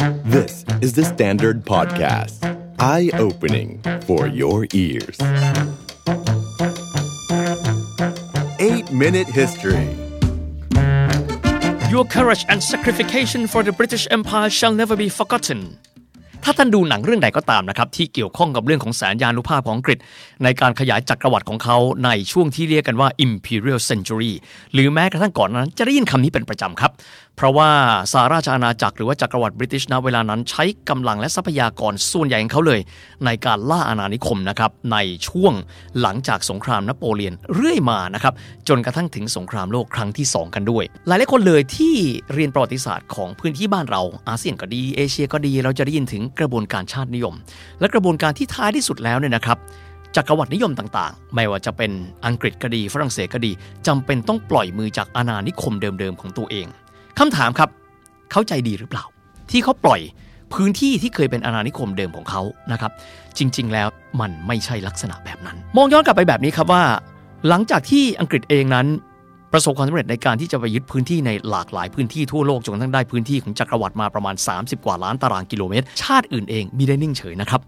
This is the Standard Podcast. Eye-opening for your ears. 8-Minute History Your courage and sacrifice for the British Empire shall never be forgotten ถ้าท่านดูหนังเรื่องใดก็ตามนะครับ ที่เกี่ยวข้องกับเรื่องของแสนยานุภาพของอังกฤษ ในการขยายจักรวรรดิของเขาในช่วงที่เรียกกันว่า Imperial Century หรือแม้กระทั่งก่อนนั้นจะได้ยินคำนี้เป็นประจำครับ เพราะว่าสาราชอาณาจักรหรือว่าจักรวรรดิบริติชณเวลานั้นใช้กำลังและทรัพยากรส่วนใหญ่ของเขาเลย ในการล่าอาณานิคมนะครับในช่วงหลังจากสงครามนโปเลียนเรื่อยมานะครับจนกระทั่งถึงสงครามโลกครั้งที่ 2 กันด้วย หลายหลายคนเลยที่เรียนประวัติศาสตร์ของพื้นที่บ้านเราอาเซียนก็ดีเอเชียก็ดีเราจะได้ยินถึงกระบวนการชาตินิยม และกระบวนการที่ท้ายที่สุดแล้วเนี่ยนะครับจักรวรรดินิยมต่างๆ ไม่ว่าจะเป็นอังกฤษก็ดี ฝรั่งเศสก็ดีจำเป็นต้องปล่อยมือจากอาณานิคมเดิมๆของตัวเอง คำถามครับ เขาใจดีหรือเปล่า ที่เขาปล่อยพื้นที่ที่เคยเป็นอาณานิคมเดิมของเขานะครับ จริง ๆ แล้วมันไม่ใช่ลักษณะแบบนั้น มองย้อนกลับไปแบบนี้ครับว่า หลังจากที่อังกฤษเองนั้น ประสบความสำเร็จในการที่จะไปยึดพื้นที่ในหลากหลายพื้นที่ทั่วโลกจนกระทั่งได้พื้นที่ของจักรวรรดิมาประมาณ 30 กว่าล้านตารางกิโลเมตร ชาติอื่นเองมีได้นิ่งเฉยนะครับ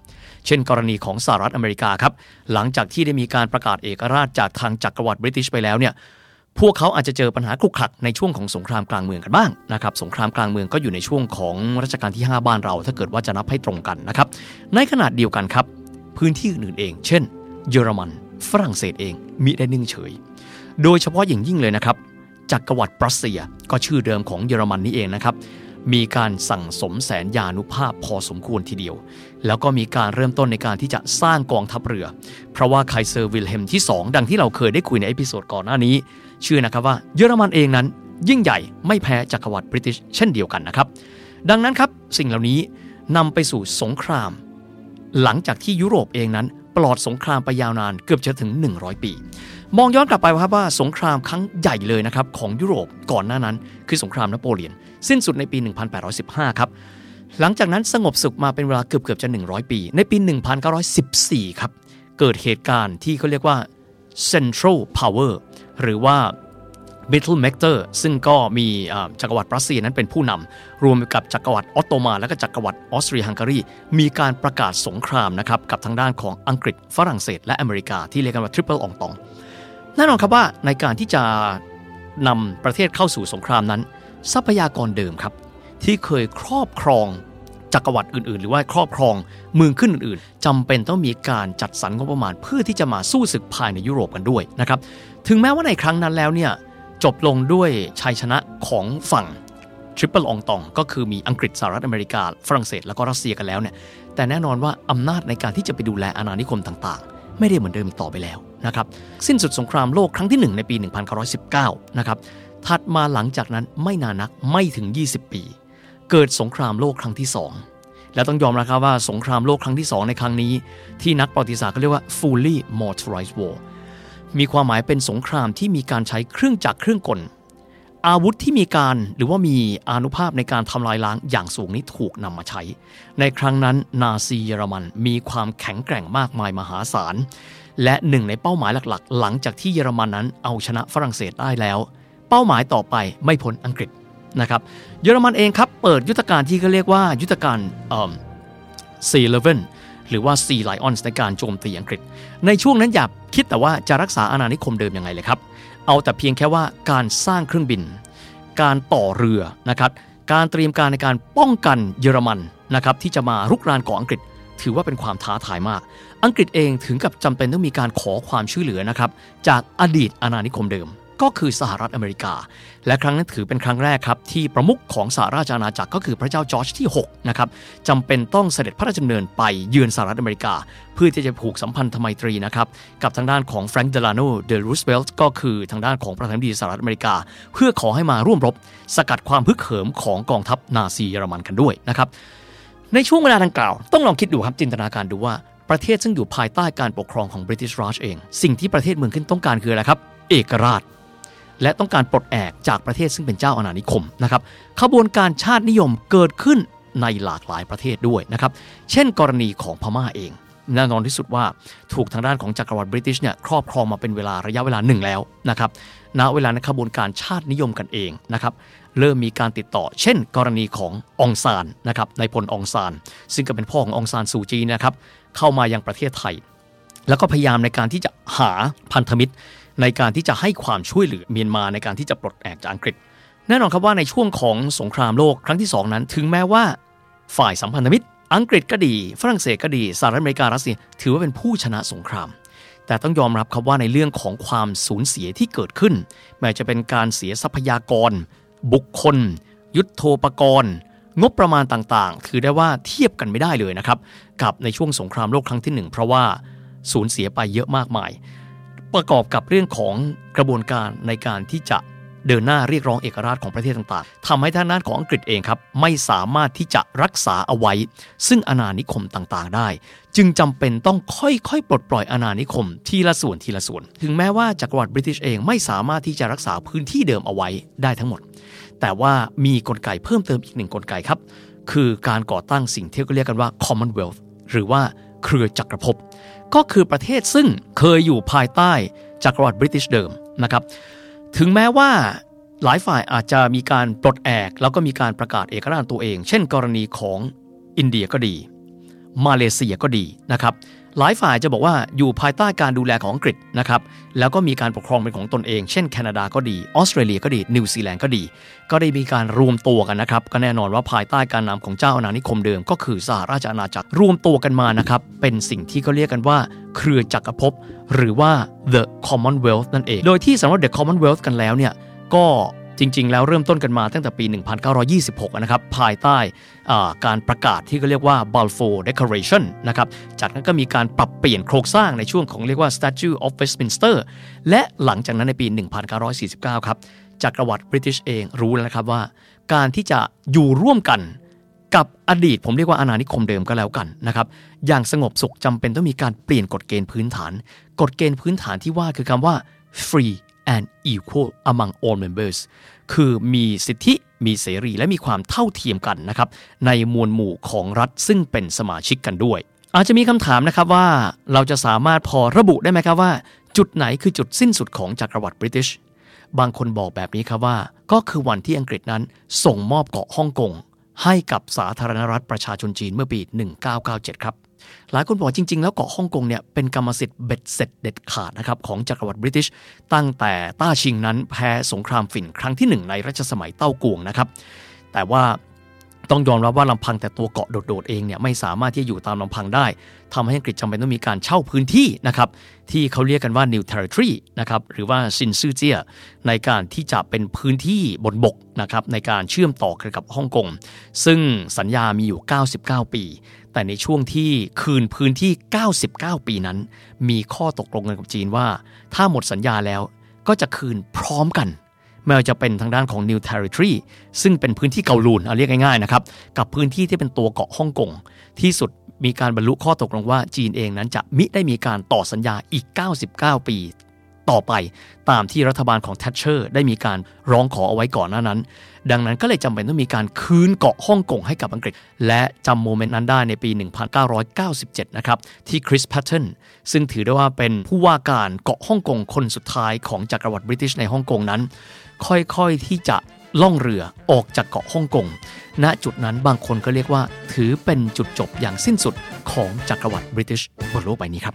เช่นกรณีของสหรัฐอเมริกาครับหลังจากที่ได้มีการประกาศเอกราชจากทางจักรวรรดิบริติชไปแล้วเนี่ย พวกเขาอาจจะเจอปัญหาคลุกคลักในช่วงของสงครามกลางเมืองกันบ้างนะครับสงครามกลางเมืองก็อยู่ในช่วงของรัชกาลที่ 5 บ้านเรา ถ้าเกิดว่าจะนับให้ตรงกันนะครับในขนาดเดียวกันครับ พื้นที่อื่นเอง เช่น เยอรมัน ฝรั่งเศสเองมิได้นิ่งเฉย โดยเฉพาะอย่างยิ่งเลยนะครับจักรวรรดิปรัสเซียก็ชื่อเดิมของเยอรมันนี่เองนะครับมีการสั่งสมแสนยานุภาพพอสมควรทีเดียว แล้วก็มีการเริ่มต้นในการที่จะสร้างกองทัพเรือ เพราะว่าไคเซอร์วิลเฮมที่ 2 ดังที่เราเคยได้คุยใน episode ก่อนหน้านี้ เชื่อนะครับว่าเยอรมันเองนั้น ยิ่งใหญ่ไม่แพ้จักรวรรดิบริติชเช่นเดียวกันนะครับ ดังนั้นครับสิ่งเหล่านี้นำไปสู่สงคราม หลังจากที่ยุโรปเองนั้น ปลอดสงครามไปยาวนานเกือบจะถึง 100 ปี มองย้อนกลับไปครับว่าสงครามครั้งใหญ่เลยนะครับของยุโรปก่อนหน้านั้น คือสงครามนโปเลียน สิ้นสุดในปี 1815 ครับหลังจากนั้นสงบสุขมาเป็นเวลาเกือบเกือบจะ 100 ปี ในปี 1914 ครับ เกิดเหตุการณ์ที่เขาเรียกว่า Central Power หรือว่า b i t t l e m e c t e r ซึ่งก็มีจักรวรรดิปรัสเซียนั้นเป็นผู้นำรวมกับจักรวรรดิออตโตมันและก็จักรวรรดิออสเตรียฮังการีมีการประกาศสงครามนะครับกับทางด้านของอังกฤษฝรั่งเศส และอเมริกาที่เรียกกันว่า Triple Entente แน่นอนครับว่าในการที่จะนำประเทศเข้าสู่สงครามนั้น ทรัพยากรเดิมครับ ที่เคยครอบครอง จักรวรรดิอื่น ๆ หรือว่าครอบครองเมืองขึ้นอื่น ๆจำเป็นต้องมีการจัดสรรงบประมาณเพื่อที่จะมาสู้ศึกภายในยุโรปกันด้วยนะครับถึงแม้ว่าในครั้งนั้นแล้วเนี่ยจบลงด้วยชัยชนะของฝั่งทริปเปิลองตองก็คือมีอังกฤษสหรัฐอเมริกา ฝรั่งเศสแล้วก็รัสเซียกันแล้วเนี่ยแต่แน่นอนว่าอำนาจในการที่จะไปดูแลอาณานิคมต่างๆ ไม่ได้เหมือนเดิมอีกต่อไปแล้วนะครับสิ้นสุดสงครามโลกครั้งที่ 1 ในปี 1919 นะครับถัดมาหลังจากนั้นไม่นานนักไม่ถึง 20 ปี เกิดสงครามโลกครั้งที่2และต้องยอมรับครับว่าสงครามโลกครั้งที่2ในครั้งนี้ ที่นักประวัติศาสตร์เขาเรียกว่า fully motorized war มีความหมายเป็นสงครามที่มีการใช้เครื่องจักรเครื่องกล อาวุธที่มีการหรือว่ามีอานุภาพในการทำลายล้างอย่างสูงนี้ถูกนำมาใช้ ในครั้งนั้นนาซีเยอรมันมีความแข็งแกร่งมากมายมหาศาล และหนึ่งในเป้าหมายหลักๆ หลังจากที่เยอรมันนั้นเอาชนะฝรั่งเศสได้แล้ว เป้าหมายต่อไปไม่พ้นอังกฤษ นะครับเยอรมันเองครับเปิดยุทธการที่เขาเรียกว่ายุทธการซีเลเวนหรือว่า Sea Lions ในการโจมตีอังกฤษ ในช่วงนั้นอย่าคิดแต่ว่าจะรักษาอาณานิคมเดิมยังไงเลยครับ เอาแต่เพียงแค่ว่าการสร้างเครื่องบิน การต่อเรือนะครับ การเตรียมการในการป้องกันเยอรมันนะครับที่จะมารุกรานเกาะอังกฤษ ถือว่าเป็นความท้าทายมาก อังกฤษเองถึงกับจำเป็นต้องมีการขอความช่วยเหลือนะครับจากอดีตอาณานิคมเดิม ก็คือสหรัฐอเมริกา และครั้งนั้นถือเป็นครั้งแรกครับที่ประมุขของสหราชอาณาจักรก็คือพระเจ้าจอร์จที่6นะครับจำเป็นต้องเสด็จพระราชดำเนินไปเยือนสหรัฐอเมริกา เพื่อที่จะผูกสัมพันธไมตรีนะครับกับทางด้านของแฟรงค์เดลาโนเดรูสเวลต์ก็คือทางด้านของประธานาธิบดีสหรัฐอเมริกา เพื่อขอให้มาร่วมรบ สกัดความพึกเหิมของกองทัพนาซีเยอรมันกันด้วยนะครับในช่วงเวลาดังกล่าว ต้องลองคิดดูครับจินตนาการดูว่าประเทศซึ่งอยู่ภายใต้การปกครองของบริติชราชเอง สิ่งที่ประเทศเมืองขึ้นต้องการคืออะไรครับ เอกราช และต้องการปลดแอกจากประเทศซึ่งเป็นเจ้าอาณานิคมนะครับขบวนการชาตินิยมเกิดขึ้นในหลากหลายประเทศด้วยนะครับเช่น กรณีของพม่าเองแน่นอนที่สุดว่าถูกทางด้านของจักรวรรดิบริติชเนี่ยครอบครองมาเป็นเวลาระยะเวลาหนึ่งแล้วนะครับณเวลาในขบวนการชาตินิยมกันเองนะครับเริ่มมีการติดต่อ เช่น กรณีขององซานนะครับในพลองซาน ซึ่งก็เป็นพ่อขององซานซูจีนะครับเข้ามายังประเทศไทย แล้วก็พยายามในการที่จะหาพันธมิตร ในการที่จะให้ความช่วยเหลือเมียนมาในการที่จะปลดแอกจากอังกฤษ แน่นอนครับว่าในช่วงของสงครามโลกครั้งที่ 2 นั้น ถึงแม้ว่าฝ่ายสัมพันธมิตร อังกฤษก็ดี ฝรั่งเศสก็ดีสหรัฐอเมริการัสเซียถือว่าเป็นผู้ชนะสงคราม แต่ต้องยอมรับครับว่าในเรื่องของความสูญเสียที่เกิดขึ้น แม้จะเป็นการเสียทรัพยากร บุคคล ยุทโธปกรณ์งบประมาณต่างๆ ถือได้ว่าเทียบกันไม่ได้เลยนะครับ กับในช่วงสงครามโลกครั้งที่หนึ่งเพราะว่าสูญเสียไปเยอะมากมาย ประกอบกับเรื่องของกระบวนการในการที่จะเดินหน้าเรียกร้องเอกราชของประเทศต่างๆทำให้ทางด้านของอังกฤษเองครับ ไม่สามารถที่จะรักษาเอาไว้ ซึ่งอาณานิคมต่างๆ ได้ จึงจำเป็นต้องค่อยๆ ปลดปล่อยอาณานิคม ทีละส่วนทีละส่วน ถึงแม้ว่าจักรวรรดิบริติชเองไม่สามารถที่จะรักษาพื้นที่เดิมเอาไว้ได้ทั้งหมด แต่ว่ามีกลไกเพิ่มเติมอีกหนึ่งกลไกครับ คือการก่อตั้งสิ่งที่เรียกกันว่า Commonwealth หรือว่า เครือจักรภพก็คือประเทศซึ่งเคยอยู่ภายใต้จักรวรรดิบริติชเดิมนะครับถึงแม้ว่าหลายฝ่ายอาจจะมีการปลดแอกแล้วก็มีการประกาศเอกราชตัวเอง เช่น กรณีของอินเดียก็ดี มาเลเซียก็ดีนะครับ หลายฝ่ายจะบอกว่าอยู่ภายใต้การดูแลของอังกฤษนะครับแล้วก็มีการปกครองเป็นของตนเอง เช่นแคนาดาก็ดีออสเตรเลียก็ดีนิวซีแลนด์ก็ดี ก็ได้มีการรวมตัวกันนะครับก็แน่นอนว่าภายใต้การนำของเจ้าอาณานิคมเดิม ก็คือสหราชอาณาจักรรวมตัวกันมานะครับเป็นสิ่งที่เขาเรียกกันว่า เครือจักรภพหรือว่า the Commonwealth นั่นเอง โดยที่สำหรับ the Commonwealth กันแล้วเนี่ยก็ จริง ๆ แล้วเริ่มต้นกันมาตั้งแต่ปี 1926 นะครับ ภายใต้การประกาศที่เขาเรียกว่า Balfour Declaration นะครับ จากนั้นก็มีการปรับเปลี่ยนโครงสร้างในช่วงของเรียกว่า Statue of Westminster และหลังจากนั้นในปี 1949 ครับ จักรวรรดิบริติชเองรู้แล้วนะครับว่า การที่จะอยู่ร่วมกันกับอดีตผมเรียกว่าอาณานิคมเดิมก็แล้วกันนะครับ อย่างสงบสุขจำเป็นต้องมีการเปลี่ยนกฎเกณฑ์พื้นฐาน กฎเกณฑ์พื้นฐานที่ว่าคือคำว่า free and equal among all members คือมีสิทธิมีเสรีและมีความเท่าเทียมกันนะครับในมวลหมู่ของรัฐซึ่งเป็นสมาชิกกันด้วย อาจจะมีคำถามนะครับว่าเราจะสามารถพอระบุได้ไหมครับว่า จุดไหนคือจุดสิ้นสุดของจักรวรรดิบริติชบางคนบอกแบบนี้ครับว่า ก็คือวันที่อังกฤษนั้นส่งมอบเกาะฮ่องกงให้กับสาธารณรัฐประชาชนจีนเมื่อปี 1997 ครับ หลายคนบอกจริง ๆ แล้วเกาะฮ่องกงเนี่ยเป็นกรรมสิทธิ์เบ็ดเสร็จเด็ดขาดนะครับของจักรวรรดิบริติช ตั้งแต่ต้าชิงนั้นแพ้สงครามฝิ่นครั้งที่ 1 ในรัชสมัยเต้ากวงนะครับแต่ว่าต้องยอมรับว่าลำพังแต่ตัวเกาะโดดๆเองเนี่ยไม่สามารถที่จะอยู่ตามลำพังได้ทำให้อังกฤษจำเป็นต้องมีการเช่าพื้นที่นะครับที่เขาเรียกกันว่า New Territory นะครับหรือว่าซินซื่อเจียในการที่จะเป็นพื้นที่บนบกนะครับในการเชื่อมต่อกับฮ่องกงซึ่งสัญญามีอยู่ 99 ปี แต่ในช่วงที่คืนพื้นที่ 99 ปีนั้น มีข้อตกลงกันกับจีนว่า ถ้าหมดสัญญาแล้วก็จะคืนพร้อมกันไม่ว่าจะเป็นทางด้านของ New Territory ซึ่งเป็นพื้นที่เกาลูนเอาเรียกง่ายๆนะครับ กับพื้นที่ที่เป็นตัวเกาะฮ่องกง ที่สุดมีการบรรลุข้อตกลงว่าจีนเองนั้นจะมิได้มีการต่อสัญญาอีก 99 ปี ต่อไป ตามที่รัฐบาลของแทชเชอร์ได้มีการร้องขอเอาไว้ก่อนหน้านั้น ดังนั้นก็เลยจำเป็นต้องมีการคืนเกาะฮ่องกงให้กับอังกฤษ และจำ moment นั้นได้ในปี 1997 นะครับ ที่คริสแพตเทนซึ่งถือได้ว่าเป็นผู้ว่าการเกาะฮ่องกงคนสุดท้ายของจักรวรรดิบริติชในฮ่องกงนั้น ค่อยๆที่จะล่องเรือออกจากเกาะฮ่องกง ณ จุดนั้นบางคนก็เรียกว่า ถือเป็นจุดจบอย่างสิ้นสุดของจักรวรรดิบริติชบนโลกใบนี้ครับ